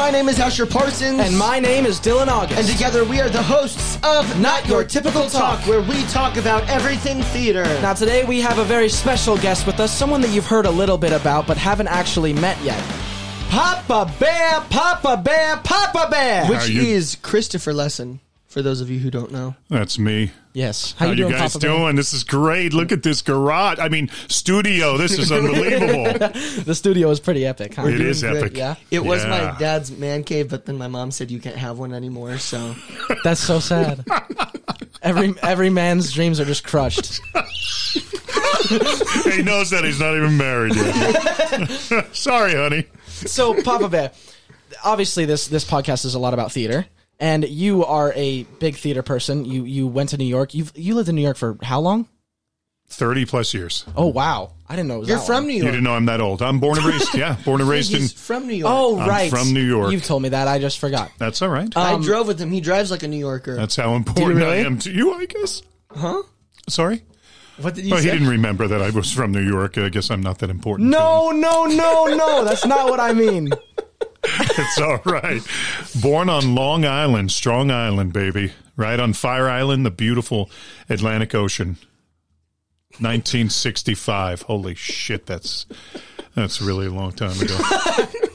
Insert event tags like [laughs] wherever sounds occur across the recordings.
My name is Asher Parsons. And my name is Dylan August. And together we are the hosts of Not Your Typical Talk, where we talk about everything theater. now today we have a very special guest with us, someone that you've heard a little bit about but haven't actually met yet. Papa Bear, Papa Bear, Papa Bear. which you- is Christopher Lesson, for those of you who don't know. That's me. Yes. How, are you, doing, guys Papa Bear? doing? This is great. Look at this garage. I mean, studio. This is unbelievable. [laughs] The studio is pretty epic, huh? it is doing great, epic. yeah. It was my dad's man cave, but then my mom said you can't have one anymore, so. [laughs] That's so sad. every every man's dreams are just crushed. [laughs] he knows that he's not even married yet. Sorry, honey. So, Papa Bear, obviously this this podcast is a lot about theater, and you are a big theater person. You you went to New York. You you lived in New York for how long? 30 plus years. Oh wow, I didn't know it was You're that from long. New York. You didn't know I'm that old. I'm born and raised. Yeah, [laughs] born and raised in. He's from New York. Oh I'm right, from New York. You've told me that. I just forgot. That's all right. I um, drove with him. He drives like a New Yorker. That's how important really? I am to you, I guess. huh? Sorry? What did you Well, he didn't remember that I was from New York. I guess I'm not that important. to. No, no, no, no. That's not what I mean. [laughs] [laughs] It's all right. Born on Long Island, Strong Island, baby. Right on Fire Island, the beautiful Atlantic Ocean. 1965. Holy shit, that's that's really a long time ago. [laughs]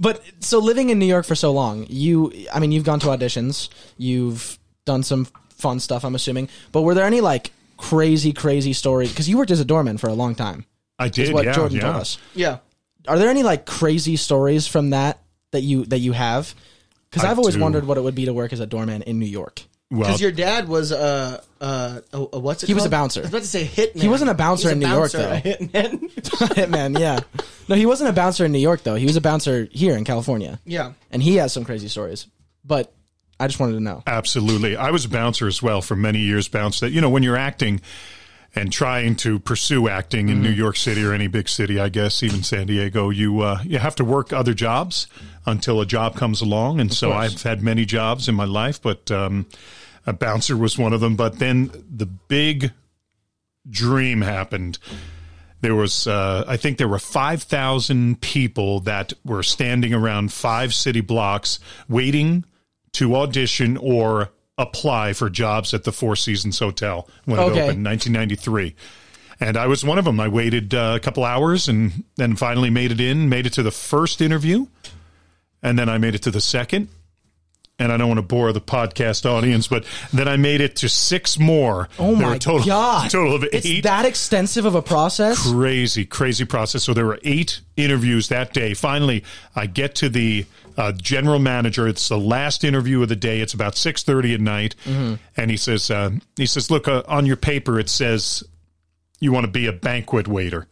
But so living in New York for so long, you I mean you've gone to auditions, you've done some fun stuff, I'm assuming. But were there any like crazy crazy stories cuz you worked as a doorman for a long time. I did, what yeah, Jordan yeah. told us. Yeah. Are there any like crazy stories from that that you that you have? Cuz I I've always do. wondered what it would be to work as a doorman in New York. Well, Because your dad was a, uh, uh, a, a what's it He was called? a bouncer. I was about to say hitman. He wasn't a bouncer He's in New York, bouncer, though. a hitman. [laughs] Hitman, yeah. No, he wasn't a bouncer in New York though. He was a bouncer here in California. yeah. And he has some crazy stories. But I just wanted to know. Absolutely. I was a bouncer as well for many years. Bounce that, you know, when you're acting and trying to pursue acting in New York City or any big city, I guess, even San Diego, you uh, you have to work other jobs until a job comes along. And so course. I've had many jobs in my life, but um, a bouncer was one of them. But then the big dream happened. There was, uh, I think there were 5,000 people that were standing around five city blocks waiting to audition or apply for jobs at the Four Seasons Hotel when it opened in 1993. And I was one of them. I waited uh, a couple hours and then finally made it in, made it to the first interview. And then I made it to the second. And I don't want to bore the podcast audience, but then I made it to six more. Oh There my total, god! Total of It's eight that extensive of a process. crazy, crazy process. So there were eight interviews that day. Finally, I get to the uh, general manager. It's the last interview of the day. It's about six thirty at night, and he says, uh, "He says, look uh, on your paper. It says you want to be a banquet waiter."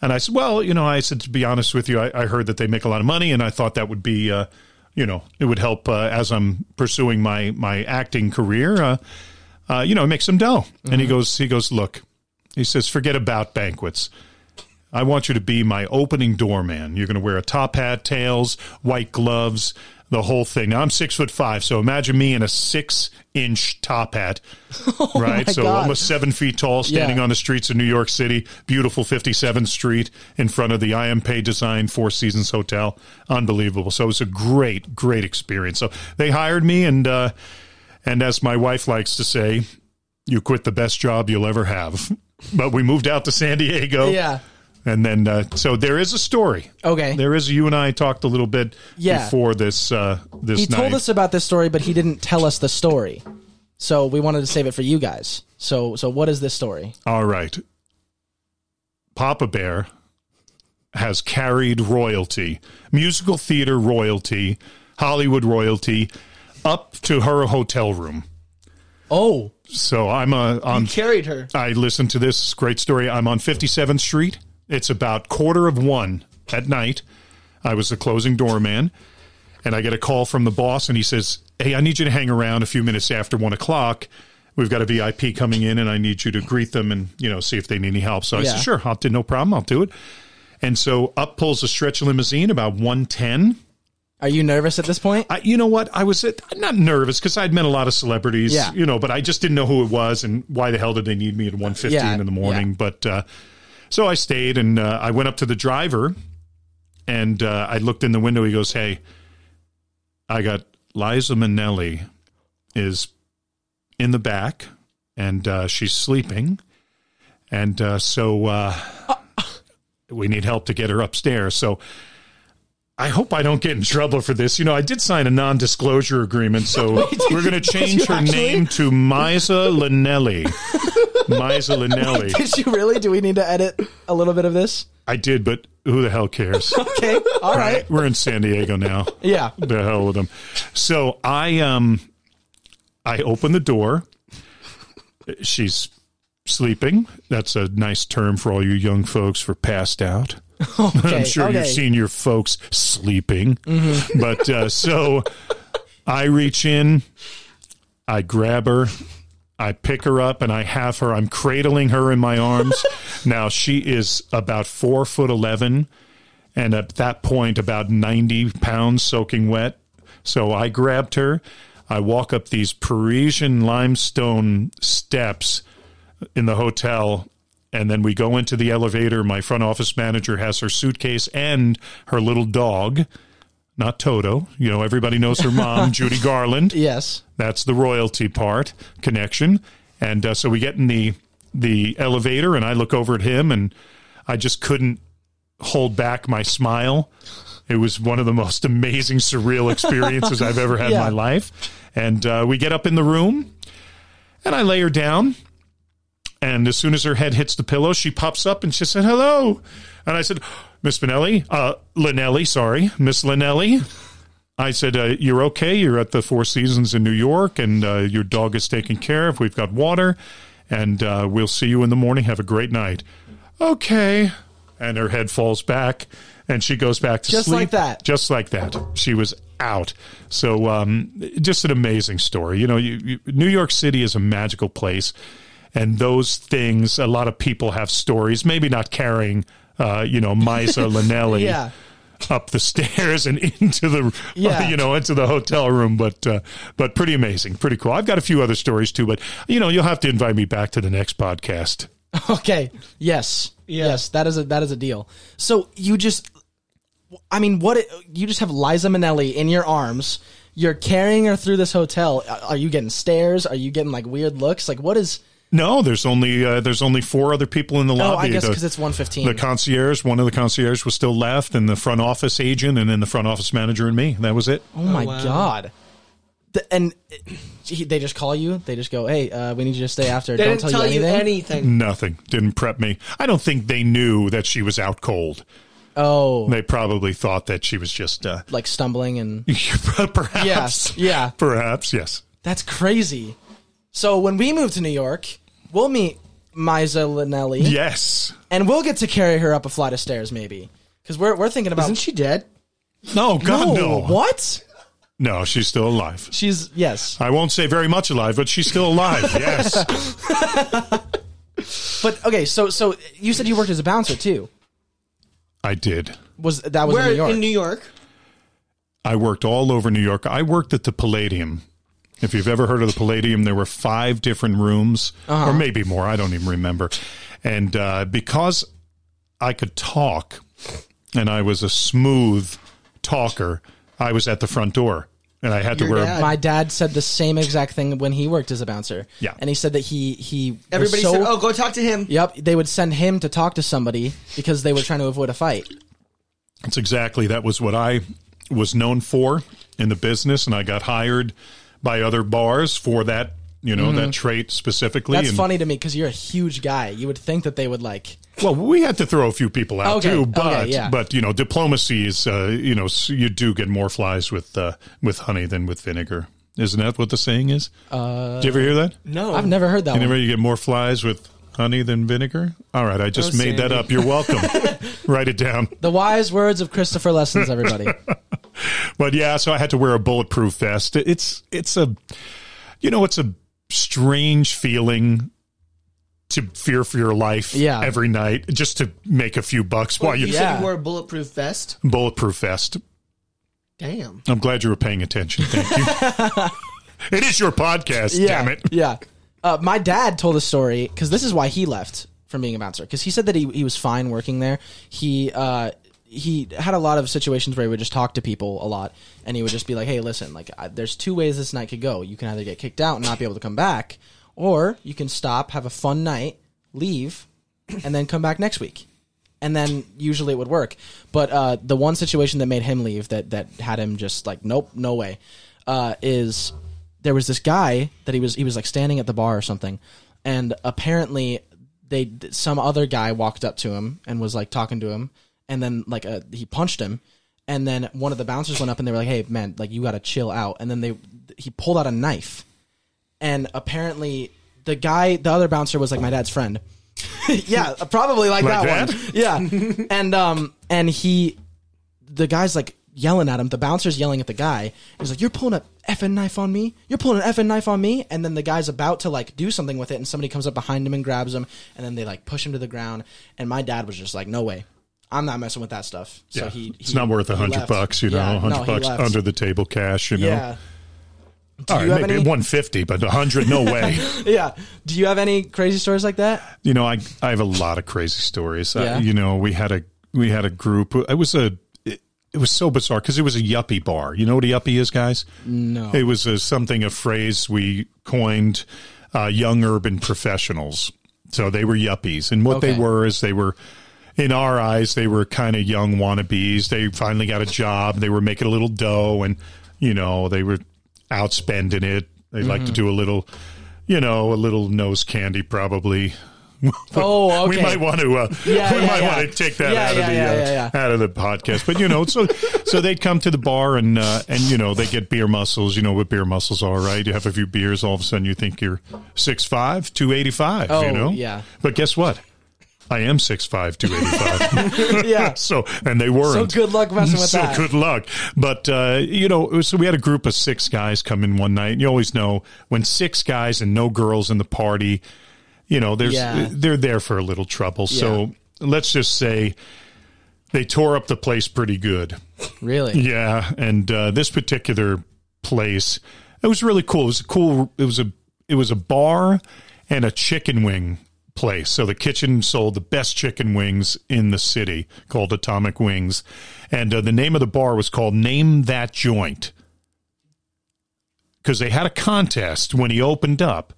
And I said, "Well, you know, I said to be honest with you, I, I heard that they make a lot of money, and I thought that would be." Uh, you know, it would help uh, as I'm pursuing my my acting career. Uh, uh, you know, make some dough. And he goes, he goes, look, he says, forget about banquets. I want you to be my opening doorman. You're going to wear a top hat, tails, white gloves, the whole thing. Now I'm six foot five, so imagine me in a six inch top hat, [laughs] right? so God. almost seven feet tall, standing Yeah. on the streets of New York City, beautiful 57th Street in front of the I. M. Pei Design Four Seasons Hotel. Unbelievable. So it was a great, great experience. So they hired me, and uh, and as my wife likes to say, you quit the best job you'll ever have. But we moved out to San Diego. Yeah. And then, uh, so there is a story. Okay. There is. You and I talked a little bit Yeah. before this. Uh, this he night. told us about this story, but he didn't tell us the story. So we wanted to save it for you guys. So so what is this story? All right. Papa Bear has carried royalty, musical theater royalty, Hollywood royalty, up to her hotel room. Oh, So I'm uh, on. Carried her. I listened to this great story. I'm on 57th Street. It's about quarter of one at night. I was the closing doorman, and I get a call from the boss, and he says, "Hey, I need you to hang around a few minutes after one o'clock. We've got a VIP coming in, and I need you to greet them and you know see if they need any help." So I Yeah. said, "Sure, I'll do no problem. I'll do it." And so up pulls a stretch limousine about one ten. are you nervous at this point? I, you know what? I was I'm not nervous because I'd met a lot of celebrities, Yeah. you know, but I just didn't know who it was and why the hell did they need me at 1.15 Yeah, in the morning. But uh, so I stayed and uh, I went up to the driver and uh, I looked in the window. He goes, "Hey, I got Liza Minnelli is in the back, and uh, she's sleeping, and uh, so uh, we need help to get her upstairs." So. I hope I don't get in trouble for this. You know, I did sign a non-disclosure agreement, so [laughs] we're going to change her actually? name to Miza Linelli. Miza Linelli. [laughs] Did you really? Do we need to edit a little bit of this? I did, but who the hell cares? [laughs] Okay. All right. We're in San Diego now. Yeah. The hell with them. So I um I open the door. She's sleeping. That's a nice term for all you young folks for passed out. [laughs] Okay. I'm sure okay. you've seen your folks sleeping. Mm-hmm. [laughs] But uh, so I reach in, I grab her, I pick her up, and I have her. I'm cradling her in my arms. [laughs] now she is about four foot eleven, and at that point about ninety pounds soaking wet. So I grabbed her. I walk up these Parisian limestone steps in the hotel and then we go into the elevator. My front office manager has her suitcase and her little dog not toto. You know everybody knows her mom [laughs] judy garland. Yes. that's the royalty part connection. And uh, so we get in the the elevator and i look over at him and i just couldn't hold back my smile. It was one of the most [laughs] amazing surreal experiences i've ever had in my [laughs] life. And uh, we get up in the room and i lay her down and as soon as her head hits the pillow, she pops up and she said, hello. And I said, Miss Finelli, uh, Linnelli, sorry, Miss Linelli. I said, uh, you're okay. You're at the Four Seasons in New York and uh, your dog is taken care of. We've got water and uh, we'll see you in the morning. Have a great night. Okay. And her head falls back and she goes back to sleep. Just sleep. like that. Just like that. She was out. So, um, just an amazing story. You know, you, you, New York City is a magical place and those things a lot of people have stories maybe not carrying uh, you know Misa [laughs] Linnelli Yeah. up the stairs and into the Yeah. [laughs] you know into the hotel room but uh, but pretty amazing pretty cool I've got a few other stories too but you know you'll have to invite me back to the next podcast [laughs] Okay. Yes. Yeah. Yes. That is a that is a deal. So you just, I mean, what you just have Liza Minnelli in your arms. You're carrying her through this hotel. Are you getting stares? Are you getting like weird looks? Like what is? No there's only uh, there's only four other people in the Oh, lobby I guess because it's one fifteen. the concierge one of the concierge was still left and the front office agent and then the front office manager and me that was it Oh my wow. god. The, and he- they just call you. They just go, "Hey, uh, we need you to stay after. They Don't didn't tell, tell you you anything." anything. nothing didn't prep me I don't think they knew that she was out cold oh, they probably thought that she was just uh, like stumbling and [laughs] perhaps Yes. yeah. perhaps yes That's crazy. So when we move to New York, we'll meet Miza Linnelli, yes and we'll get to carry her up a flight of stairs, maybe. Because we're we're thinking about. Isn't she dead? no god no What? no she's still alive She's yes, I won't say very much alive but she's still alive [laughs] yes but okay. So so you said you worked as a bouncer too. I did Was that was Where in New York? in New York? I worked all over New York. I worked at the Palladium. If you've ever heard of the Palladium, there were five different rooms, or maybe more. I don't even remember. And uh, because I could talk and I was a smooth talker, I was at the front door and I had to Your wear. dad. My dad said the same exact thing when he worked as a bouncer. Yeah. and he said that he he Everybody so- said, "Oh, go talk to him." Yep, they would send him to talk to somebody because they were trying to avoid a fight. That's exactly that was what I was known for in the business, and I got hired by other bars for that. You know that trait specifically. Mm-hmm. That's and, funny to me because you're a huge guy. You would think that they would like. Well, we had to throw a few people out Okay, too, okay, but yeah. but you know, diplomacy is uh, you know you do get more flies with uh, with honey than with vinegar. Isn't that what the saying is? Uh, Did you ever hear that? No, I've never heard that You one. you get more flies with honey than vinegar. All right, I just Oh, made that up. You're welcome. [laughs] Write it down. The wise words of Christopher Lessons, everybody. [laughs] But yeah, so I had to wear a bulletproof vest. It's it's a you know it's a strange feeling to fear for your life Yeah. every night just to make a few bucks while you you said Yeah. you wore a bulletproof vest. bulletproof vest. Damn. I'm glad you were paying attention. Thank you. [laughs] it is your podcast, yeah, damn it. yeah. Uh, my dad told a story because this is why he left from being a bouncer because he said that he, he was fine working there. He uh, he had a lot of situations where he would just talk to people a lot, and he would just be like, "Hey, listen, like, I, there's two ways this night could go. You can either get kicked out and not be able to come back, or you can stop, have a fun night, leave, and then come back next week." And then usually it would work. But uh, the one situation that made him leave, that that had him just like, "Nope, no way," uh, is there was this guy that he was he was like standing at the bar or something, and apparently they some other guy walked up to him and was like talking to him, and then like uh he punched him, and then one of the bouncers went up and they were like, "Hey man, like you got to chill out," and then they he pulled out a knife, and apparently the guy the other bouncer was like my dad's friend. [laughs] yeah, probably like Like that that? one. Yeah, and um and he the guy's like yelling at him. The bouncer's yelling at the guy. He's like, "You're pulling a effing knife on me. You're pulling an effing knife on me." And then the guy's about to like do something with it, and somebody comes up behind him and grabs him, and then they like push him to the ground. And my dad was just like, "No way." I'm not messing with that stuff. So yeah, he, it's not worth a hundred bucks, you know, Yeah, hundred no, bucks left. under the table cash, you know. Yeah. Do All you right, have maybe any? one fifty, but a hundred, no way. [laughs] Yeah. Do you have any crazy stories like that? you know, I I have a lot of crazy stories. Yeah. you know, we had a we had a group. It was a it, was so bizarre because it was a yuppie bar. You know what a yuppie is, guys? No. It was a, something a phrase we coined, uh, young urban professionals. So they were yuppies, and what Okay. they were is they were. In our eyes, they were kind of young wannabes. They finally got a job. They were making a little dough, and you know they were outspending it. They like Mm-hmm. to do a little, you know, a little nose candy, probably. [laughs] Oh, okay. We might want to. Uh, Yeah, we yeah, might yeah. want to take that out of the uh, out of the podcast. But you know, so so they'd come to the bar and uh, and you know they get beer muscles. You know what beer muscles are, right? You have a few beers, all of a sudden you think you're 6'5", 285, Oh, You know, yeah. But guess what? I am 6'5", 285. [laughs] [laughs] yeah. so and they weren't. So good luck messing with so that. So good luck. But uh, you know, so we had a group of six guys come in one night. And you always know when six guys and no girls in the party, you know, there's Yeah. they're there for a little trouble. So let's just say they tore up the place pretty good. Really? [laughs] Yeah, and uh, this particular place, it was really cool. It was a cool. It was a it was a bar and a chicken wing place. So the kitchen sold the best chicken wings in the city, called Atomic Wings, and uh, the name of the bar was called Name That Joint because they had a contest when he opened up.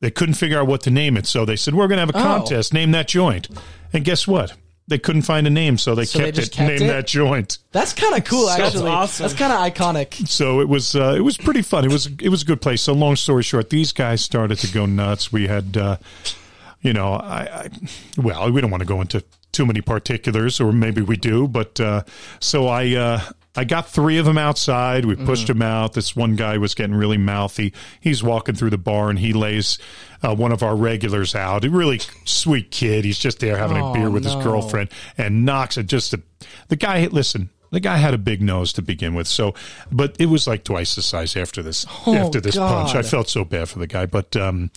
They couldn't figure out what to name it, so they said, "We're going to have a Oh. contest. Name that joint." And guess what? They couldn't find a name, so they So kept just it. kept Name it? that joint. That's kind of cool, That's actually. awesome. That's kind of iconic. So it was uh, it was pretty fun. It was it was a good place. So long story short, these guys started to go nuts. We had, uh, you know, I, I well, we don't want to go into too many particulars, or maybe we do, but uh, so I. Uh, I got three of them outside. We pushed them out. This one guy was getting really mouthy. He's walking through the bar and he lays uh, one of our regulars out. A really sweet kid. He's just there having a Oh, beer with no. his girlfriend and knocks it. Just a, the guy. Listen, the guy had a big nose to begin with. So, but it was like twice the size after this. Oh, after this punch, I felt so bad for the guy. But um,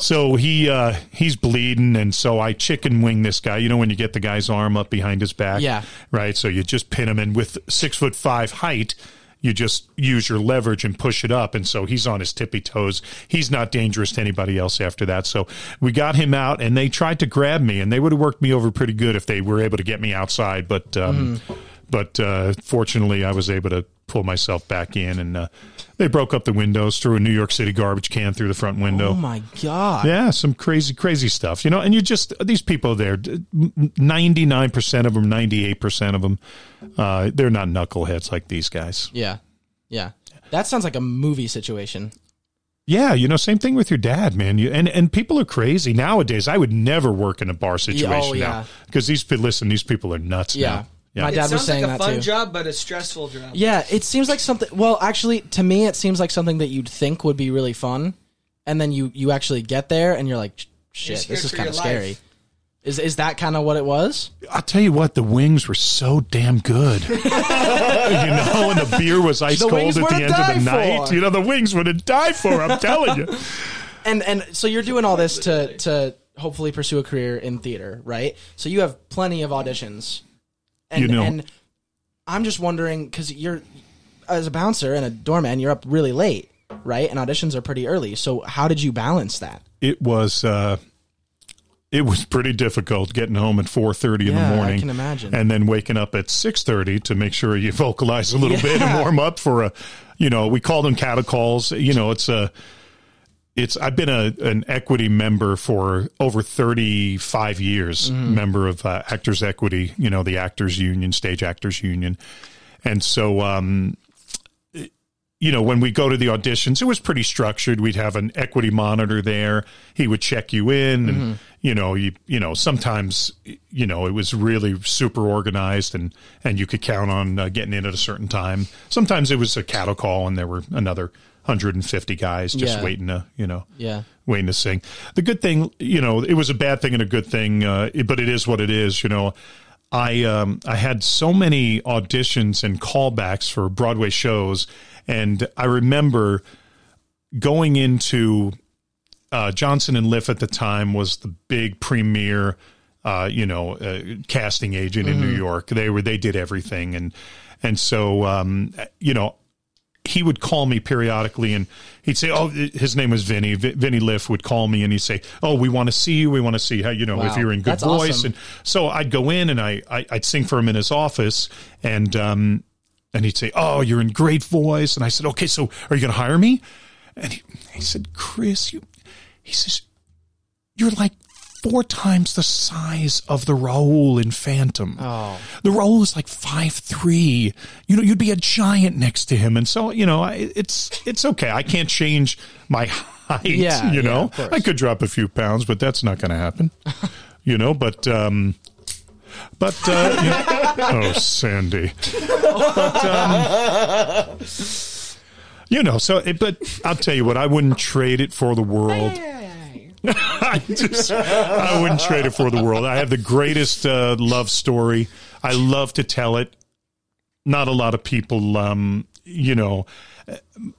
so he uh, he's bleeding, and so I chicken wing this guy. You know when you get the guy's arm up behind his back, Yeah. right. So you just pin him, and with six foot five height. You just use your leverage and push it up. And so he's on his tippy toes. He's not dangerous to anybody else after that. So we got him out and they tried to grab me and they would have worked me over pretty good if they were able to get me outside. But, um, but, uh, fortunately I was able to pull myself back in and, uh, they broke up the windows, threw a New York City garbage can through the front window. Oh my god. Yeah, some crazy, crazy stuff, you know. And you just these people there, ninety nine percent of them, ninety eight percent of them, uh, they're not knuckleheads like these guys. Yeah. Yeah. That sounds like a movie situation. Yeah, you know, same thing with your dad, man. You and and people are crazy nowadays. I would never work in a bar situation oh, yeah. now because these people. Listen, these people are nuts. Yeah. now. Yeah. My It dad was sounds saying like a that fun too. job, but a stressful job. Yeah, it seems like something. Well, actually, to me, it seems like something that you'd think would be really fun, and then you you actually get there and you're like, shit, this is kind of scary. life. Is is that kind of what it was? I'll tell you what, the wings were so damn good. [laughs] you know, and the beer was ice The cold at the end of the die night. for. You know, the wings were to die for. I'm telling you. [laughs] And and so you're doing all this to to hopefully pursue a career in theater, right? So you have plenty of auditions, and You know- and I'm just wondering because you're as a bouncer and a doorman, you're up really late, right? And auditions are pretty early. So how did you balance that? it was uh it was pretty difficult getting home at 4.30 in Yeah, the I morning can imagine. and then waking up at 6.30 to make sure you [laughs] vocalize a little bit and warm up for a you know we call them cattle calls you know it's a it's i've been a an equity member for over 35 years Mm-hmm. member of uh, actors equity you know the actors union stage actors union and so um you know, when we go to the auditions, it was pretty structured. We'd have an equity monitor there. He would check you in, and Mm-hmm. you know, you you know, sometimes you know it was really super organized, and and you could count on uh, getting in at a certain time. Sometimes it was a cattle call, and there were another 150 guys just Yeah. waiting to you know Yeah. waiting to sing. The good thing, you know, it was a bad thing and a good thing, uh, but it is what it is. You know, I um, I had so many auditions and callbacks for Broadway shows, and I remember going into uh, Johnson and Liff at the time was the big premier, uh, you know, uh, casting agent in New York. They were they did everything, and and so um, you know he would call me periodically and he'd say, Oh, his name was Vinny. V- Vinny Liff would call me and he'd say, Oh, we want to see you. We want to see how, you know, if you're in good That's voice. awesome. And so I'd go in and I, I, I'd sing for him in his office and, um, and he'd say, Oh, you're in great voice. And I said, Okay, so are you going to hire me? And he, he said, Chris, you, he says, You're like four times the size of the Raoul in Phantom. Oh. The Raoul is like five three. You know, you'd be a giant next to him, and so you know, I, it's it's okay. I can't change my [laughs] height. Yeah, you know, course. I could drop a few pounds, but that's not going to happen. [laughs] you know, but um, but uh, you- oh, Sandy. But um, [laughs] you know, so it, but I'll tell you what, I wouldn't trade it for the world. [laughs] I just I wouldn't trade it for the world. I have the greatest uh, love story. I love to tell it. Not a lot of people, um, you know.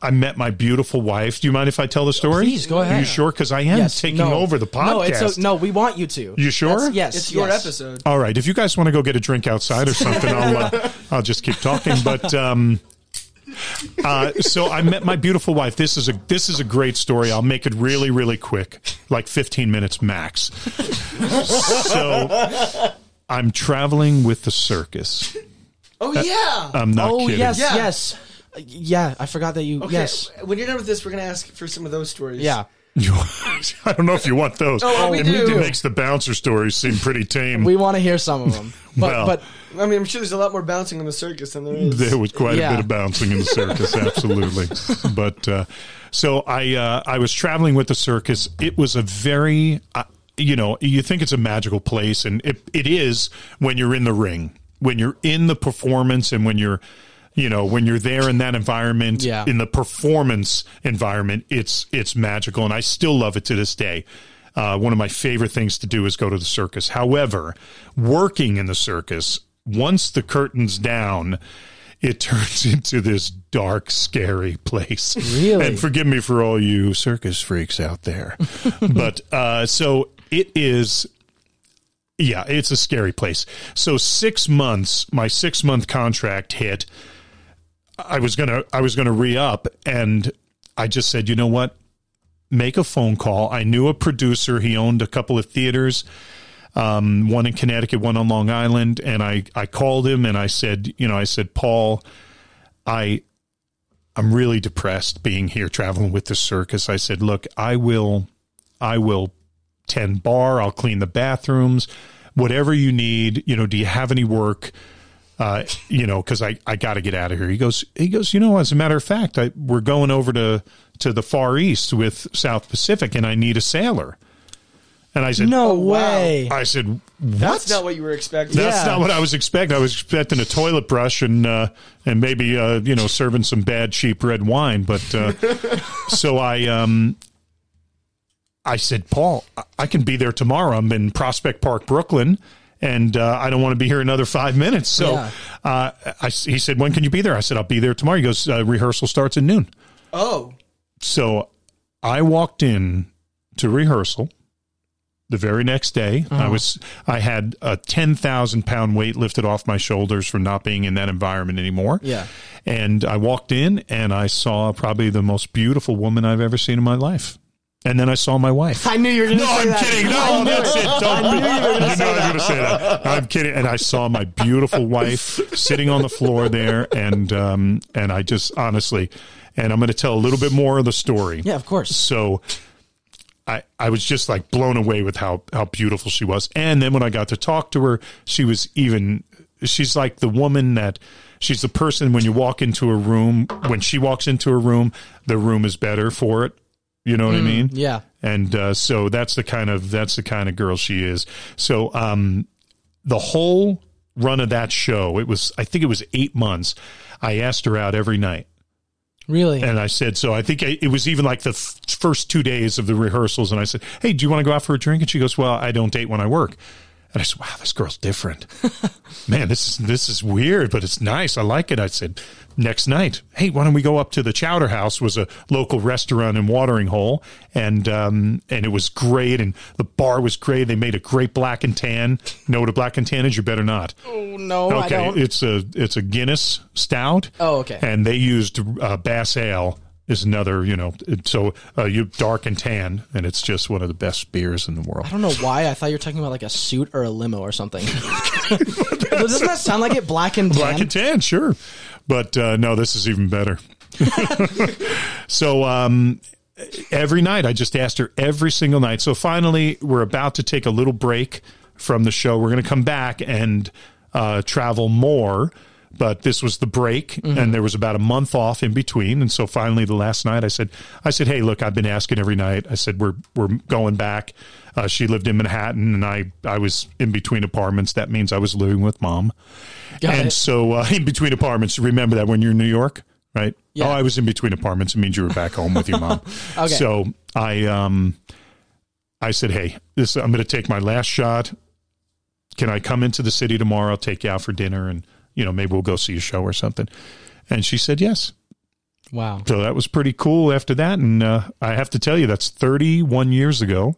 I met my beautiful wife. Do you mind if I tell the story? Please, go ahead. Are ahead. you sure? Because I am Yes. taking no. over the podcast. No, it's a, no. We want you to. You sure? That's- yes. It's your yes. episode. All right. If you guys want to go get a drink outside or something, I'll [laughs] uh, I'll just keep talking. But um, [laughs] uh, so I met my beautiful wife. This is a this is a great story. I'll make it really really quick, like 15 minutes max. So I'm traveling with the circus. Oh yeah. I'm not oh kidding. yes, Yeah. yes, Uh, yeah. I forgot that you. okay. Yes. When you're done with this, we're gonna ask for some of those stories. Yeah. [laughs] You- I don't know if you want those. [laughs] Oh, we it do. makes the bouncer stories seem pretty tame. We want to hear some of them. [laughs] But Well. but I mean, I'm sure there's a lot more bouncing in the circus than there is. There was quite Yeah. a bit of bouncing in the circus, absolutely. but uh, so I uh, I was traveling with the circus. It was a very uh, you know you think it's a magical place, and it, it is when you're in the ring, when you're in the performance, and when you're you know when you're there in that environment, Yeah. in the performance environment, it's it's magical, and I still love it to this day. Uh, one of my favorite things to do is go to the circus. However, working in the circus, once the curtain's down, it [laughs] turns into this dark, scary place. Really? And forgive me for all you circus freaks out there. [laughs] but uh, so it is. Yeah, it's a scary place. So six months, my six month contract hit. I was gonna, I was gonna re up, and I just said, you know what? Make a phone call. I knew a producer. He owned a couple of theaters um, one in Connecticut, one on Long Island, and I I called him and I said, you know, I said, Paul, I I'm really depressed being here traveling with the circus. I said, look, I will I will tend bar, I'll clean the bathrooms, whatever you need. You know, do you have any work? Uh, you know, because I, I got to get out of here. He goes, he goes. You know, as a matter of fact, I, we're going over to to the Far East with South Pacific, and I need a sailor. And I said, no Oh, wow. way. I said, what? That's not what you were expecting. That's Yeah. not what I was expecting. I was expecting a toilet brush and uh, and maybe uh, you know serving some bad cheap red wine. But uh, [laughs] so I um I said, Paul, I- I can be there tomorrow. I'm in Prospect Park, Brooklyn, and uh, I don't want to be here another five minutes. So Yeah. uh, I, he said, when can you be there? I said, I'll be there tomorrow. He goes, uh, rehearsal starts at noon. Oh, So I walked in to rehearsal the very next day. I was I had a ten thousand pound weight lifted off my shoulders from not being in that environment anymore. Yeah. And I walked in and I saw probably the most beautiful woman I've ever seen in my life. And then I saw my wife. I knew you were going to say that. No, say I'm that. kidding. No, I that's it. Don't be. You know I was going to say that. I'm kidding. And I saw my beautiful wife sitting on the floor there, and um, and I just honestly, and I'm going to tell a little bit more of the story. Yeah, of course. So. I, I was just like blown away with how, how beautiful she was. And then when I got to talk to her, she was even, she's like the woman that, she's the person when you walk into a room, when she walks into a room, the room is better for it. You know what I mean? yeah. And uh, so that's the kind of that's the kind of girl she is. So um, the whole run of that show, it was I think it was eight months. I asked her out every night, Really? and I said so. I think I, it was even like the f- first two days of the rehearsals, and I said, "Hey, do you want to go out for a drink?" And she goes, "Well, I don't date when I work." And I said, "Wow, this girl's different. [laughs] Man, this is this is weird, but it's nice. I like it." I said, "Next night, hey, why don't we go up to the Chowder House? Was a local restaurant in Watering Hole, and um, and it was great, and the bar was great. They made a great black and tan. Know what a black and tan is? You better not. oh, no, I Okay, don't. it's a it's a Guinness stout. Oh, okay. And they used uh, Bass Ale is another, you know, it- so uh, you dark and tan, and it's just one of the best beers in the world. I don't know why. I thought you were talking about like a suit or a limo or something. [laughs] Doesn't that sound like it? Black and tan? Black and tan, sure, but uh, no, this is even better. [laughs] so um, every night, I just asked her every single night. So finally, we're about to take a little break from the show. We're going to come back and uh, travel more. But this was the break, and there was about a month off in between. And so finally, the last night, I said, "I said, hey, look, I've been asking every night. I said we're we're going back. Uh, she lived in Manhattan, and I I was in between apartments. That means I was living with mom. Got and it. so uh, [laughs] in between apartments, remember that when you're in New York, right? Yeah. Oh, I was in between apartments. It means you were back home with your mom. [laughs] Okay. So I um I said, hey, this I'm going to take my last shot. Can I come into the city tomorrow? I'll Take you out for dinner, and you know maybe we'll go see a show or something. And she said yes. Wow. So that was pretty cool. After that, and uh, I have to tell you, that's 31 years ago,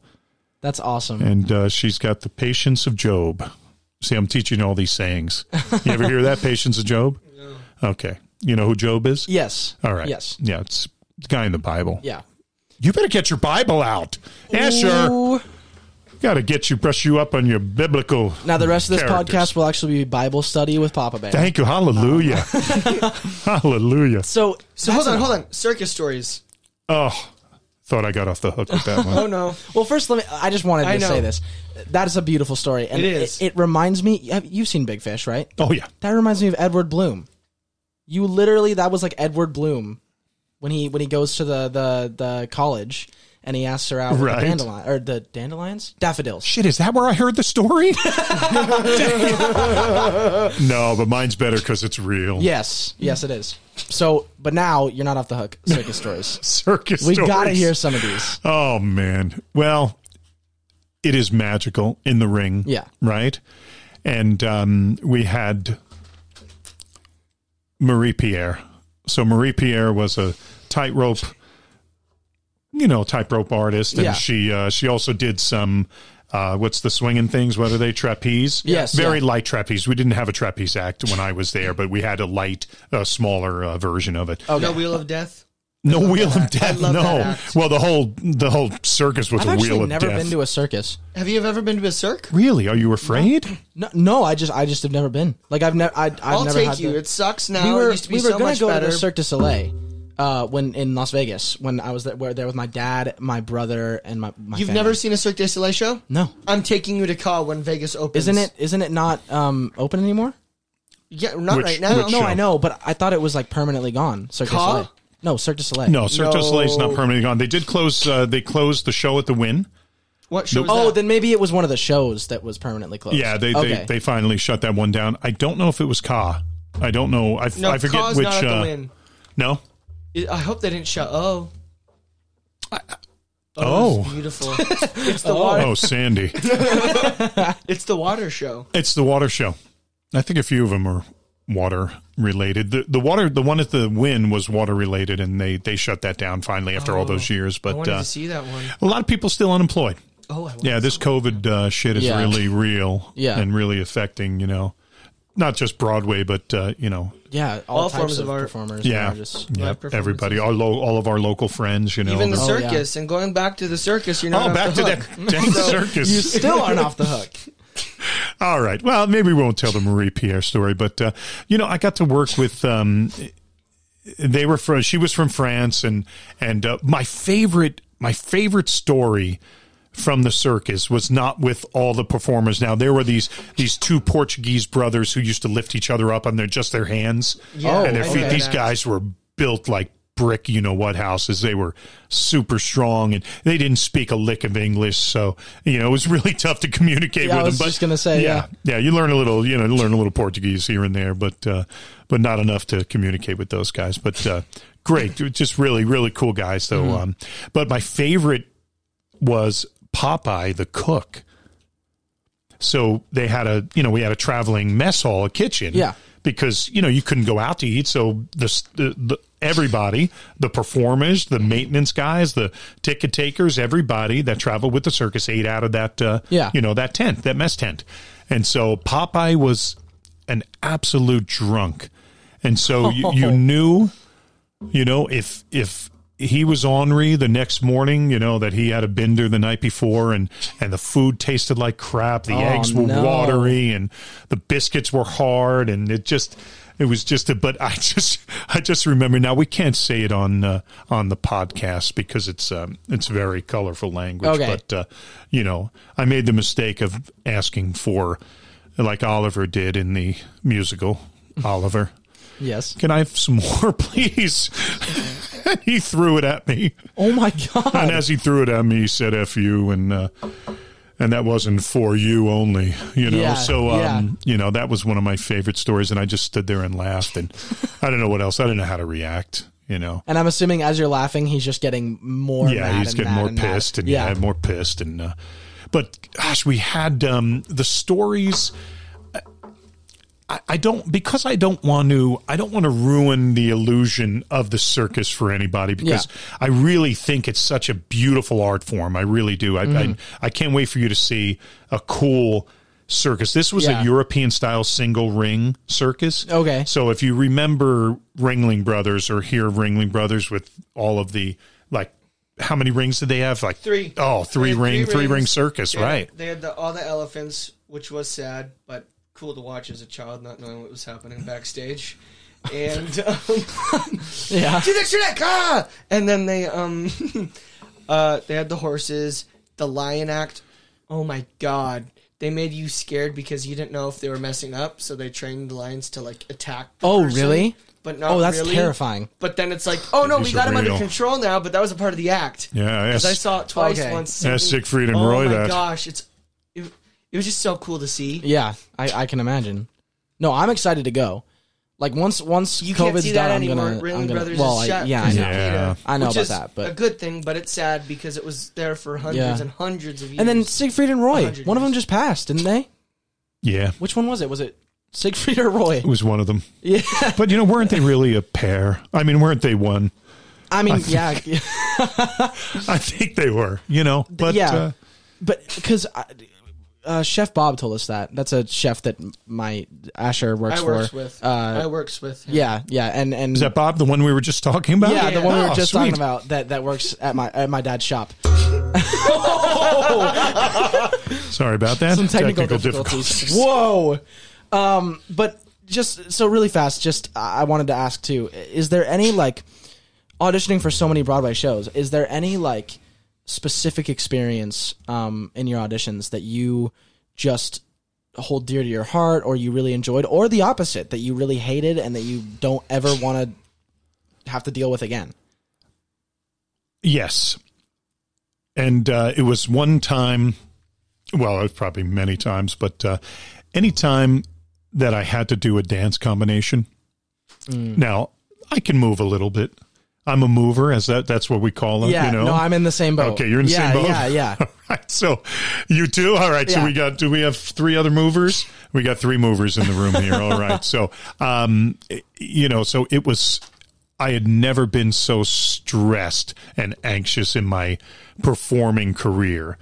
That's awesome. and uh, she's got the patience of Job. See, I'm teaching all these sayings. You ever hear that? Patience of Job? [laughs] Okay. You know who Job is? yes. All right. Yes. Yeah, it's the guy in the Bible. Yeah. You better get your Bible out. Asher, Ooh. Got to get you, brush you up on your biblical. Now the rest of this Characters. podcast will actually be Bible study with Papa Bear. Thank you. Hallelujah. [laughs] Hallelujah. So So hold on, hold on. Circus stories. Oh, thought I got off the hook with that one. [laughs] Oh no. Well, first, let me. I just wanted I to know. say this. That is a beautiful story, and It is. It, it reminds me. You've seen Big Fish, right? Oh, yeah. That reminds me of Edward Bloom. You literally that was like Edward Bloom when he when he goes to the the the college and he asks her out Right. the dandelion or the dandelions daffodils. Shit, is that where I heard the story? [laughs] no, but mine's better because it's real. Yes, yes, it is. So, but now you're not off the hook. Circus stories. [laughs] Circus We got to hear some of these. Oh man. Well, it is magical in the ring. Yeah. Right? And um, we had Marie Pierre. So Marie Pierre was a tightrope, you know, tightrope artist, and Yeah. she uh, she also did some. Uh, what's the swinging things? What are they? Trapeze. Yes, very yeah. light trapeze. We didn't have a trapeze act when I was there, but we had a light, uh, smaller uh, version of it. Okay. No Wheel of Death. No wheel of death. love No. that act. Well, the whole the whole circus was I've a wheel of death. I've never been to a circus. Have you ever been to a circus? Really? Are you afraid? No, no, I just I just have never been. Like I've never I, I've I'll never take had you. the- It sucks now. we were it used to be we were so gonna go better. to the Cirque du Soleil uh, when in Las Vegas when I was there, were there with my dad, my brother, and my. my You've family. never seen a Cirque du Soleil show? No, I'm taking you to Ka when Vegas opens. isn't it? Isn't it not um, open anymore? Yeah, not Which- right now. which No, show? I know, but I thought it was like permanently gone. Cirque du Ka? Soleil. No, Cirque du Soleil. No, Cirque du No. Soleil's not permanently gone. They did close. Uh, they closed the show at the Wynn. What show? is Oh, that? then maybe it was one of the shows that was permanently closed. Yeah, they, okay. they they finally shut that one down. I don't know if it was Ka. I don't know. I, no, I forget Ka's which. not at the uh, Wynn. No. I- I hope they didn't shut. Oh. Oh. it's beautiful. [laughs] it's the water. Oh, Sandy. [laughs] It's the water show. it's the water show. I think a few of them are water related. The the water the one at the Wynn was water related, and they they shut that down finally after all those years. I But wanted uh, to see that one. a lot of people still unemployed. Oh, I Yeah, this COVID uh, shit is Yeah. really real. Yeah. and really affecting you know not just Broadway, but uh, you know, Yeah, all, All types forms of, of art. performers. yeah, just yeah, everybody, all, lo- all of our local friends, you know. Even the they're- Oh, yeah. circus, and going back to the circus, you're not oh, off back the to hook. that [laughs] dang circus. you still aren't off the hook. [laughs] All right. Well, maybe we won't tell the Marie Pierre story, but uh, you know, I got to work with. Um, they were from. She was from France, and and uh, my favorite, my favorite story from the circus was not with all the performers. Now there were these these two Portuguese brothers who used to lift each other up on their just their hands Yeah, and their feet. know These that. guys were built like brick, you know what houses. They were super strong, and they didn't speak a lick of English, so you know it was really [laughs] tough to communicate Yeah, I with was them. But just gonna say, yeah. yeah, you learn a little, you know, you learn a little Portuguese here and there, but uh, but not enough to communicate with those guys. But uh, great, just really, really cool guys, though. Mm-hmm. Um, but my favorite was Popeye the cook. So they had a, you know, we had a traveling mess hall, a kitchen, Yeah. because you know you couldn't go out to eat. So the, the, the everybody, the performers, the maintenance guys, the ticket takers, everybody that traveled with the circus ate out of that, uh, Yeah. you know, that tent, that mess tent. And so Popeye was an absolute drunk, and so you, you [laughs] knew, you know, if if he was ornery the next morning, you know that he had a bender the night before, and and the food tasted like crap, the Oh, eggs were no. watery, and the biscuits were hard, and it just. It was just a, but [laughs] I just, I just remember now. We can't say it on uh, on the podcast because it's um, it's very colorful language. Okay. But uh, you know, I made the mistake of asking for, like Oliver did in the musical, Oliver. Yes. Can I have some [laughs] more, please? And [laughs] he threw it at me. Oh my god! And as he threw it at me, he said "f you," and uh, and that wasn't for you only, you know. Yeah, so um, yeah. you know that was one of my favorite stories, and I just stood there and laughed, and I don't know what else. I didn't know how to react, you know. And I'm assuming as you're laughing, he's just getting more. yeah, mad he's and getting more and pissed, and yeah, yeah, more pissed, and uh, but gosh, we had um, the stories. I, I don't because I don't want to. I don't want to ruin the illusion of the circus for anybody because Yeah. I really think it's such a beautiful art form. I really do. I Mm-hmm. I, I can't wait for you to see a cool circus. This was Yeah. a European style single ring circus. Okay. So if you remember Ringling Brothers or hear of Ringling Brothers with all of the like how many rings did they have? Like Three. Oh, three ring, three, ring circus, had- right? They had the, all the elephants, which was sad, but cool to watch as a child, not knowing what was happening [laughs] backstage. And [laughs] um, yeah. do the trick, ah! And then they um, [laughs] uh, they had the horses, the lion act. Oh my god. They made you scared because you didn't know if they were messing up, so they trained the lions to like attack. the Oh, person, really? But not Oh, that's really. terrifying. But then it's like, oh no, These we got are him under control now. But that was a part of the act. Yeah, Because. I saw it twice Okay. once. Ask Siegfried and oh Roy my that. gosh, it's it, it was just so cool to see. Yeah, I, I can imagine. No, I'm excited to go. Like once once You COVID's can't see that done, I'm anymore. gonna. Ringling I'm gonna Brothers well, is I, shut. yeah, I know. Yeah. I know which about is that, but- a good thing. But it's sad because it was there for hundreds Yeah. and hundreds of years. And then Siegfried and Roy, 100 one of them years. just passed, didn't they? yeah, Which one was it? Was it Siegfried or Roy? it was one of them. Yeah, [laughs] But you know, weren't they really a pair? I mean, weren't they one? I mean, yeah, [laughs] I think they were. You know, but yeah, uh, but because uh, Chef Bob told us that. That's a chef that my Asher works I works for. with. Uh, I works with. him. yeah, yeah, and and is that Bob, the one we were just talking about? yeah, the one we were Oh, just sweet. talking about that that works at my at my dad's shop. [laughs] Sorry about that. some technical, difficulties. Whoa. Um, but just so really fast, just I I wanted to ask too: Is there any like auditioning for so many Broadway shows? Is there any like specific experience um, in your auditions that you just hold dear to your heart, or you really enjoyed, or the opposite that you really hated and that you don't ever want to have to deal with again? Yes. And uh, it was one time, well, it was probably many times, but uh, any time that I had to do a dance combination. Mm. Now, I can move a little bit. I'm a mover, as that that's what we call it. Yeah, you know? no, I'm in the same boat. Okay, you're in the yeah, same boat? Yeah, yeah. [laughs] All right, so you too. All right, so we got. Do we have three other movers? We got three movers in the room here. All right, [laughs] so um, you know, so it was. I had never been so stressed and anxious in my performing career.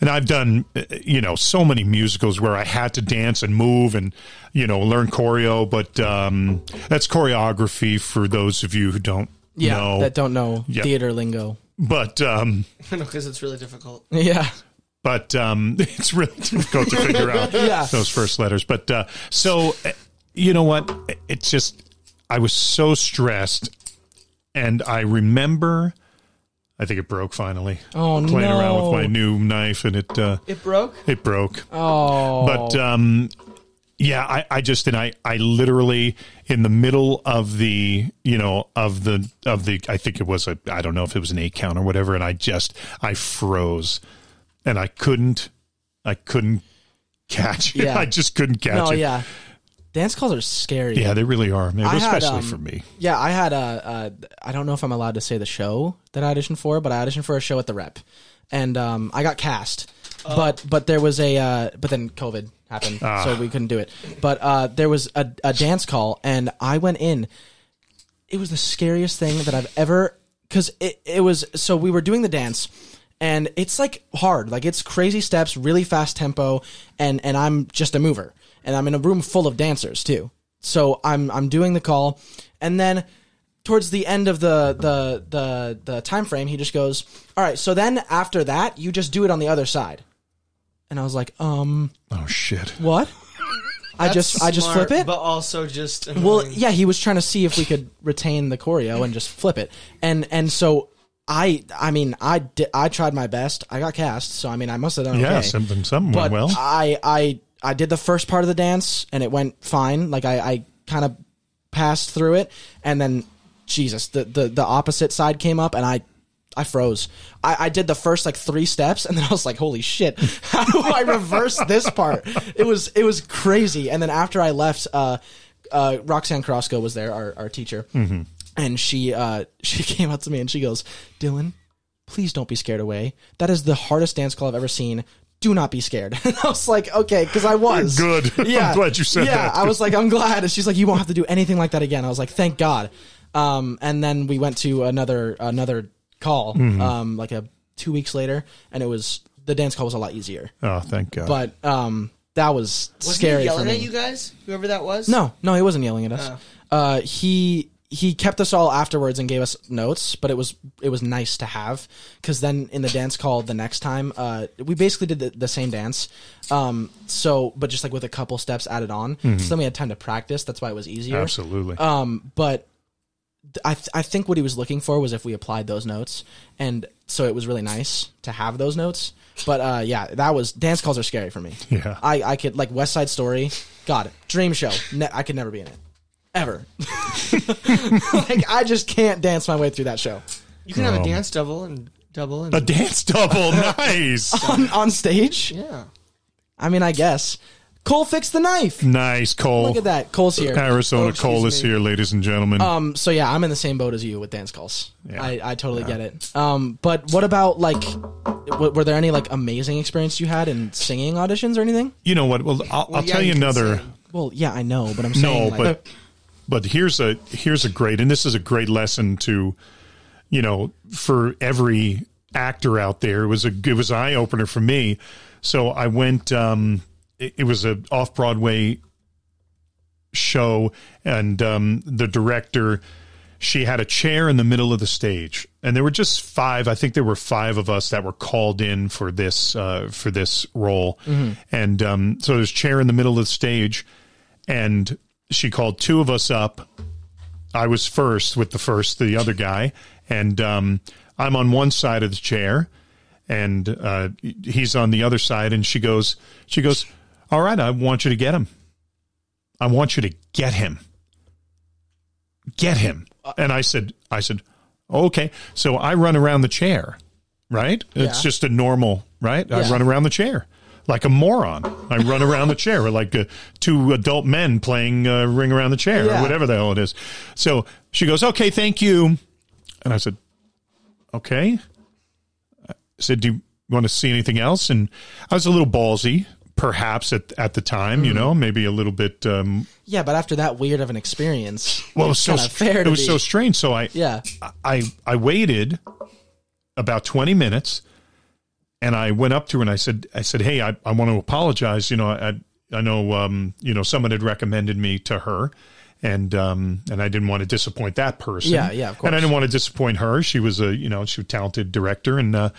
and I've done you know so many musicals where I had to dance and move and you know learn choreo, but um, that's choreography for those of you who don't Yeah, know. that don't know Yeah. theater lingo. but um, [laughs] because it's really difficult. Yeah. but um, [laughs] it's really difficult to figure out [laughs] Yeah. those first letters. But uh, so uh, you know what? It's just I was so stressed, and I remember. I think it broke finally. Oh, Playing around no. with my new knife, and it uh, It broke. it broke. Oh. But um, yeah, I, I just and I I literally in the middle of the you know of the of the I think it was a I don't know if it was an eight count or whatever, and I just I froze, and I couldn't I couldn't catch it. Yeah. [laughs] I just couldn't catch no, it. yeah. Dance calls are scary. Yeah, they really are, man. I had, Especially um, for me. Yeah, I had a. Uh, don't know if I'm allowed to say the show that I auditioned for, but I auditioned for a show at the Rep, and um, I got cast. But but there was a uh, but then COVID happened, so we couldn't do it. But uh, there was a, a dance call, and I went in. It was the scariest thing that I've ever because it it was so we were doing the dance. And it's like hard, like it's crazy steps, really fast tempo, and and I'm just a mover, and I'm in a room full of dancers too. So I'm I'm doing the call, and then towards the end of the the the the time frame, he just goes, "All right, so then after that, you just do it on the other side." And I was like, "Um, Oh shit. what?" I That's just I just smart, flip it. but also just Well, annoying. yeah, he was trying to see if we could retain the choreo and just flip it. And and so I I mean, I di- I tried my best. I got cast, so I mean, I must have done Yeah, okay. something something but went well. I I I did the first part of the dance and it went fine. Like I I kind of passed through it and then Jesus, the the the opposite side came up and I I froze. I, I did the first like three steps and then I was like, "Holy shit! How do I reverse this part?" It was it was crazy. And then after I left, uh, uh, Roxanne Carrasco was there, our our teacher, and she uh, [laughs] she came up to me and she goes, "Dylan, please don't be scared away. That is the hardest dance call I've ever seen. Do not be scared." [laughs] And I was like, "Okay," because I was Good. [laughs] I'm glad you said yeah, that. I was like, "I'm glad." And she's like, "You won't have to do anything like that again." I was like, "Thank God." Um, and then we went to another another call, Mm-hmm. um, like a two weeks later, and it was the dance call was a lot easier. oh, thank God. But um, that was, was scary he for yelling me. at you guys? Whoever that was. No, no, he wasn't yelling at us. Oh. Uh, he he kept us all afterwards and gave us notes, but it was it was nice to have because then in the dance call the next time, uh, we basically did the, the same dance, um, so but just like with a couple steps added on. So then we had time to practice. That's why it was easier. Absolutely. Um, but th- I th- I think what he was looking for was if we applied those notes, and so it was really nice to have those notes. But uh, yeah, that was dance calls are scary for me. Yeah. I I could like West Side Story, God, dream show. Ne- I could never be in it, ever. [laughs] like I just can't dance my way through that show You can have Um, a dance double and double and a dance double. [laughs] nice. [laughs] on on stage. yeah. I mean, I guess Cole fixed the knife. Nice, Cole. Look at that, Cole's here. Arizona Oh, Cole is me. here, ladies and gentlemen. Um, so yeah, I'm in the same boat as you with dance calls. Yeah. I, I totally get it. Um, but what about like, w- were there any like amazing experience you had in singing auditions or anything? you know what? Well, I'll, Well, I'll yeah, tell you can another. sing. Well, yeah, I know, but I'm No, like, but but here's a here's a great, and this is a great lesson to, you know, for every actor out there. It was a it was eye opener for me. So I went. Um, it, it was a off Broadway show, and um, the director. She had a chair in the middle of the stage, and there were just five. I think there were five of us that were called in for this uh, for this role, and um, so there's a chair in the middle of the stage, and she called two of us up. I was first with the first, the other guy, and um, I'm on one side of the chair, and uh, he's on the other side. And she goes, she goes, all right, I want you to get him. I want you to get him. Get him. And I said, I said, okay. So I run around the chair, right? It's just a normal, right? I run around the chair like a moron. I run around the chair like uh, two adult men playing uh, ring around the chair Yeah. or whatever the hell it is. So she goes, okay, thank you. And I said, okay. I said, do you want to see anything else? And I was a little ballsy, perhaps at at the time, Mm-hmm. you know, maybe a little bit. Um, yeah, but after that weird of an experience, well, it was so kinda fair it was be. so strange. So I yeah, I I waited about twenty minutes, and I went up to her and I said, I said, hey, I, I want to apologize. You know, I I know um, you know someone had recommended me to her. And um, and I didn't want to disappoint that person. Yeah, yeah, of And I didn't want to disappoint her. She was a you know she was a talented director, and uh,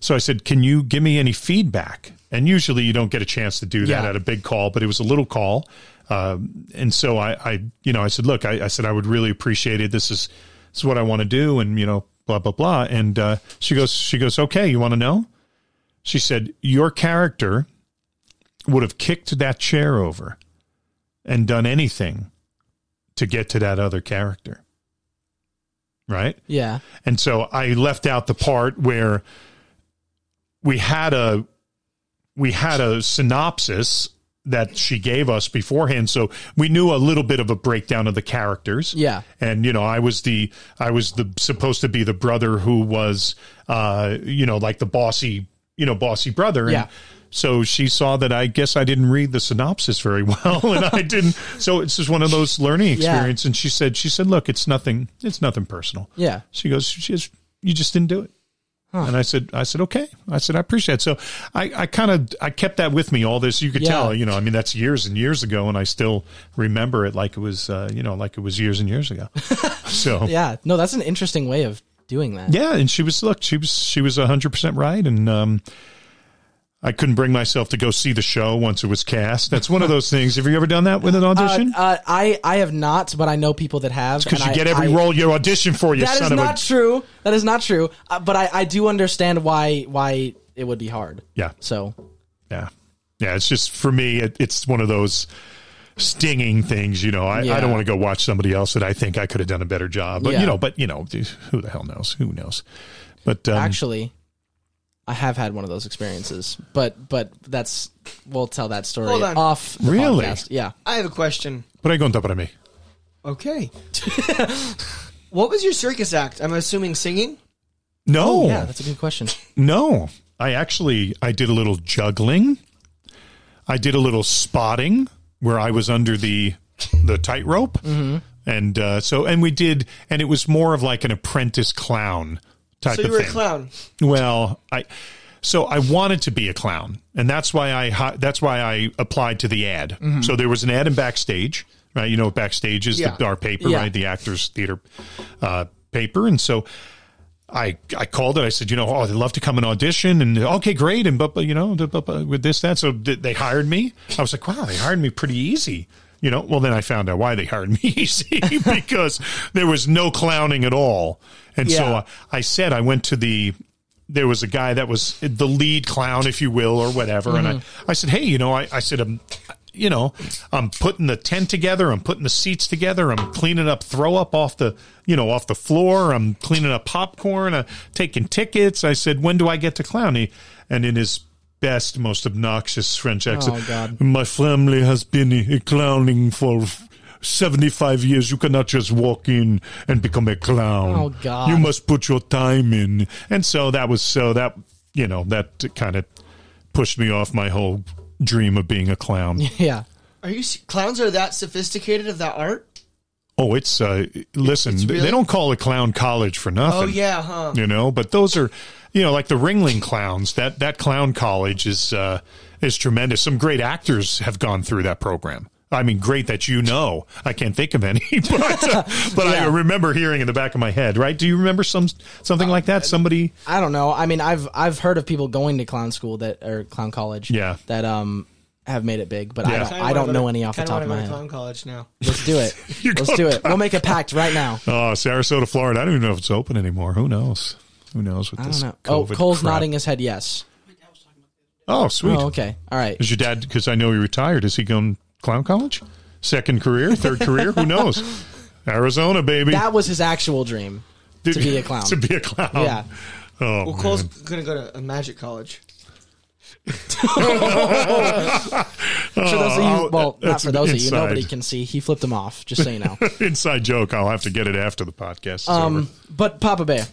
so I said, "Can you give me any feedback?" And usually you don't get a chance to do that Yeah. at a big call, but it was a little call, um, and so I, I, you know, I said, "Look, I, I said I would really appreciate it. This is this is what I want to do," and you know, blah blah blah. And uh, she goes, she goes, "Okay, you want to know?" She said, "Your character would have kicked that chair over and done anything to get to that other character." Right? Yeah. And so I left out the part where we had a we had a synopsis that she gave us beforehand so we knew a little bit of a breakdown of the characters Yeah. and you know i was the i was the supposed to be the brother who was uh you know like the bossy you know bossy brother and Yeah. so she saw that i guess i didn't read the synopsis very [laughs] well and i didn't so it's just one of those learning Yeah. and she said she said look it's nothing it's nothing personal Yeah. she goes, she just, you just didn't do it. And I said, I said, okay. I said, I appreciate it. So I, I kind of, I kept that with me all this. You could Yeah. tell, you know, I mean, that's years and years ago, and I still remember it like it was, uh, you know, like it was years and years ago. [laughs] so yeah. Yeah. No, that's an interesting way of doing that. Yeah. And she was, look, she was, she was hundred percent right, and um, I couldn't bring myself to go see the show once it was cast. That's one of those things. Have you ever done that with an Uh, audition? uh, I I have not, but I know people that have. Because you I- get every I- role you audition for, you That is not a. true. That is not true. Uh, but I, I do understand why why it would be hard. Yeah. So Yeah. Yeah. It's just for me, it, it's one of those stinging things. You know, I, I don't want to go watch somebody else that I think I could have done a better job. But, Yeah. you know, but, you know, who the hell knows? Who knows? But, um, actually, I have had one of those experiences. But but that's we'll tell that story Hold on. off. The Really? podcast. Yeah. I have a question. but I go on top of me. Okay. [laughs] what was your circus act? I'm assuming singing. No, Oh, Yeah, that's a good question. no. I actually, I did a little juggling. I did a little spotting where I was under the, the tightrope. Mm-hmm. And, uh, so, and we did, and it was more of like an apprentice clown type So of you were thing. a clown. Well, I so I wanted to be a clown, and that's why I that's why I applied to the ad. So there was an ad in backstage, right? You know, backstage is Yeah. the our paper, Yeah. right? The actors theater uh, paper, and so. I, I called it. I said, you know, oh, I'd love to come and audition, and okay, great, and but, but you know, but, but with this that, so they hired me. I was like, wow, they hired me pretty easy, you know. Well, then I found out why they hired me [laughs] easy [laughs] because there was no clowning at all, and so uh, I said I went to the there was a guy that was the lead clown, if you will, or whatever. And I, I said, hey, you know, I, I said, um, you know, I'm putting the tent together. I'm putting the seats together. I'm cleaning up throw up off the, you know, off the floor. I'm cleaning up popcorn. I'm taking tickets. I said, when do I get to clown? He, and in his best, most obnoxious French accent, Oh, my family has been uh, clowning for 75 years. You cannot just walk in and become a clown. Oh, God. You must put your time in. And so that was so that, you know, that kind of pushed me off my whole dream of being a clown. [laughs] Yeah. Are you clowns are that sophisticated of that art? Oh, it's, uh, listen, It's really- they don't call a clown college for nothing. Oh yeah, huh? you know but those are you know like the ringling clowns that that clown college is uh is tremendous some great actors have gone through that program I mean, great that you know. I can't think of any, [laughs] but uh, but I remember hearing in the back of my head. Right? Do you remember some something like that? Somebody? I don't know. I mean, I've I've heard of people going to clown school that or clown college. Yeah. That um have made it big, but Yeah. I don't, I don't know to- any off the top of my head. clown college now. Let's do it. [laughs] Let's do it. We'll make a pact right now. [laughs] Oh, Sarasota, Florida. I don't even know if it's open anymore. Who knows? Who knows with this? I this? know. Oh, Cole's crap. nodding his head yes. Oh, sweet. Oh, okay. All right. Is your dad? Because I know he retired. Is he going clown college? Second career, third career? Who knows? [laughs] Arizona, baby. That was his actual dream to be a clown. [laughs] to be a clown. Yeah. Oh, Well, man. Cole's gonna go to a magic college. [laughs] For those of you, Oh, well, not that's for those of you, inside. nobody can see. He flipped them off, just so you know. inside joke. I'll have to get it after the podcast. Is over. Um, but Papa Bear,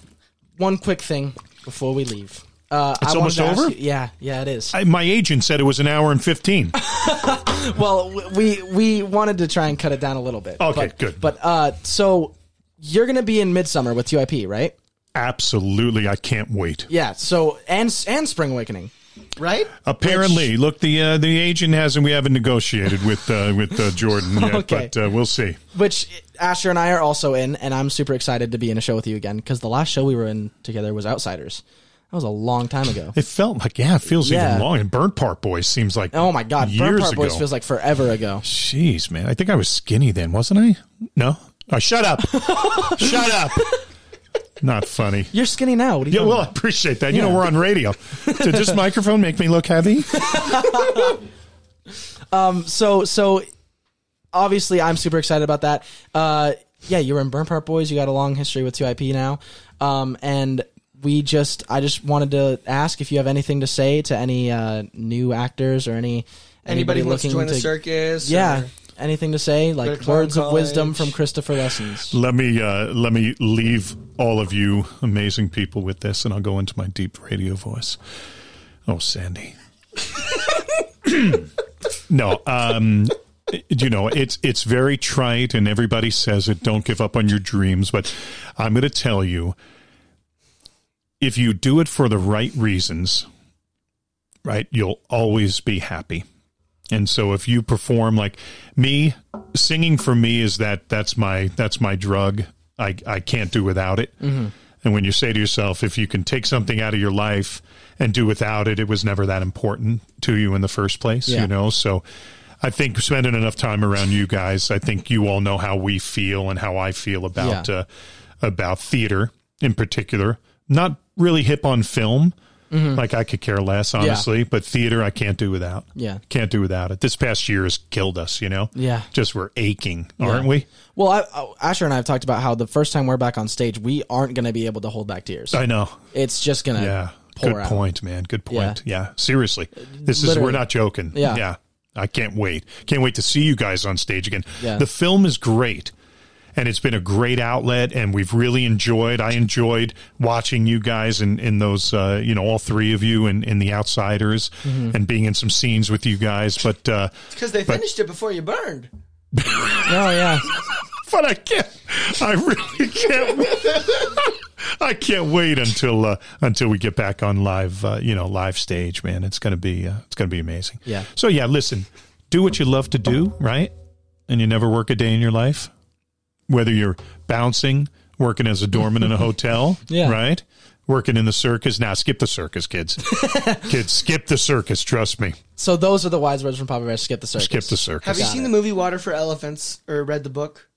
one quick thing before we leave. Uh, It's almost over? you- yeah, yeah, it is. I, my agent said it was an hour and fifteen. [laughs] well, we we wanted to try and cut it down a little bit. Okay, but, good. But uh, so you're gonna be in Midsummer with 2IP, right? Absolutely, I can't wait. Yeah. So and and Spring Awakening. right? Apparently, look, the uh, the agent hasn't. We haven't negotiated with uh, with uh, Jordan yet, [laughs] Okay. but uh, we'll see. which Asher and I are also in, and I'm super excited to be in a show with you again because the last show we were in together was Outsiders. That was a long time ago. It felt like yeah, it feels Yeah. even long. And Burnt Part Boys seems like Oh my god, years Burn Part ago. Boys feels like forever ago. Jeez, man, I think I was skinny then, wasn't I? No, oh, shut up, [laughs] shut up. Not funny. You're skinny now. What are you Yeah, well, I appreciate that. You know, we're on radio. Did this [laughs] microphone make me look heavy? [laughs] Um. So so obviously I'm super excited about that. Uh, yeah, you were in Burnt Part Boys. You got a long history with 2IP now, um, and we just I just wanted to ask if you have anything to say to any uh, new actors or any Anybody who wants to looking join the circus? Yeah, or- anything to say like clown words of wisdom from Christopher Lessons. Let me uh, let me leave all of you amazing people with this, and I'll go into my deep radio voice. Oh, Sandy. no, um, you know it's it's very trite, and everybody says it. Don't give up on your dreams, but I'm going to tell you, if you do it for the right reasons, right, you'll always be happy. And so if you perform like me, singing for me is that that's my that's my drug. I I can't do without it. Mm-hmm. And when you say to yourself, if you can take something out of your life and do without it, it was never that important to you in the first place, Yeah. you know? So I think spending enough time around you guys, I think you all know how we feel and how I feel about Yeah. uh, about theater in particular. Not really hip on film. Like I could care less, honestly, but theater I can't do without. Yeah. Can't do without it. This past year has killed us, you know? Yeah. Just we're aching, aren't we? Well, I, I, Asher and I have talked about how the first time we're back on stage, we aren't going to be able to hold back tears. I know. It's just going to Yeah. Good out. point, man. Good point. Yeah. Seriously. This is we're not joking. Yeah. Yeah. I can't wait. Can't wait to see you guys on stage again. Yeah. The film is great. And it's been a great outlet, and we've really enjoyed. I enjoyed watching you guys in, in those, uh, you know, all three of you in, in The Outsiders Mm-hmm. and being in some scenes with you guys. But, uh, Because they finished it before you burned. [laughs] Oh, yeah. [laughs] but I can't. I really can't. [laughs] I can't wait until uh, until we get back on live. Uh, you know, live stage, man. It's gonna be uh, it's gonna be amazing. Yeah. So yeah, listen. Do what you love to do, right? And you never work a day in your life, whether you're bouncing, working as a doorman in a hotel, [laughs] Yeah. right? Working in the circus. Now, skip the circus, kids. [laughs] kids, skip the circus. Trust me. So those are the wise words from Papa Bear. Skip the circus. Skip the circus. Have you Got seen it. the movie Water for Elephants or read the book?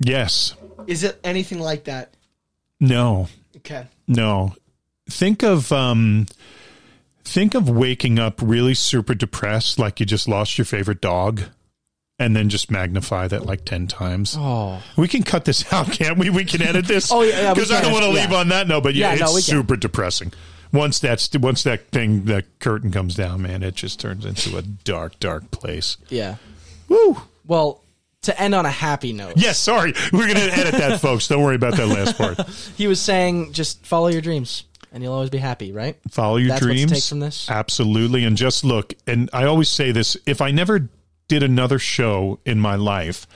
Yes. Is it anything like that? No. Okay. No. Think of um think of waking up really super depressed like you just lost your favorite dog and then just magnify that like 10 times. Oh. We can cut this out, can't we? We can edit this. Oh, yeah, yeah, Cuz I don't want to leave Yeah. on that note, but yeah, Yeah, no, it's can. super depressing. Once that's once that thing that curtain comes down, man, it just turns into a dark dark place. Yeah. Woo. Well, to end on a happy note, Yes, sorry. We're going to edit that folks. Don't worry about that last part. [laughs] he was saying just follow your dreams and you'll always be happy, right? follow your That's dreams take from this? absolutely and just look and i always say this if i never did another show in my life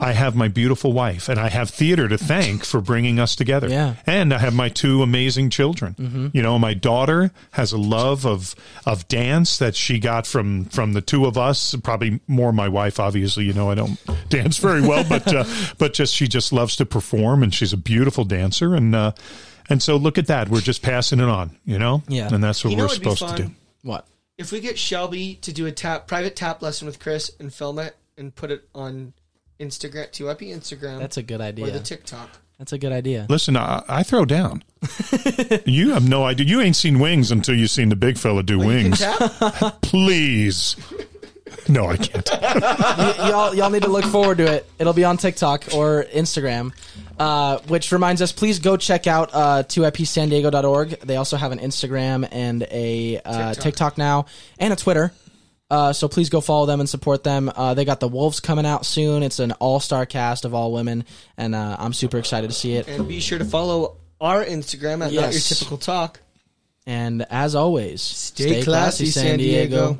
i have my beautiful wife and i have theater to thank for bringing us together Yeah. and i have my two amazing children Mm-hmm. you know my daughter has a love of of dance that she got from from the two of us probably more my wife obviously you know i don't [laughs] dance very well but uh, but just she just loves to perform and she's a beautiful dancer and uh and so look at that we're just passing it on you know Yeah. and that's what You know we're supposed to do? What? If we get Shelby to do a tap private tap lesson with Chris and film it and put it on Instagram, 2IP Instagram, That's a good idea. or the TikTok. That's a good idea. Listen, I, I throw down. [laughs] you have no idea. You ain't seen wings until you've seen the big fella do oh, You can wings. [laughs] Please. No, I can't. [laughs] Y- y'all, y'all need to look forward to it. It'll be on TikTok or Instagram. Uh, which reminds us, please go check out uh, 2ipsandiego.org. They also have an Instagram and a uh, TikTok. TikTok now and a Twitter. Uh, so please go follow them and support them. Uh, they got the Wolves coming out soon. It's an all-star cast of all women, and uh, I'm super excited to see it. and be sure to follow our Instagram at Not Your Yes. Typical Talk. And as always, Stay classy, San Diego.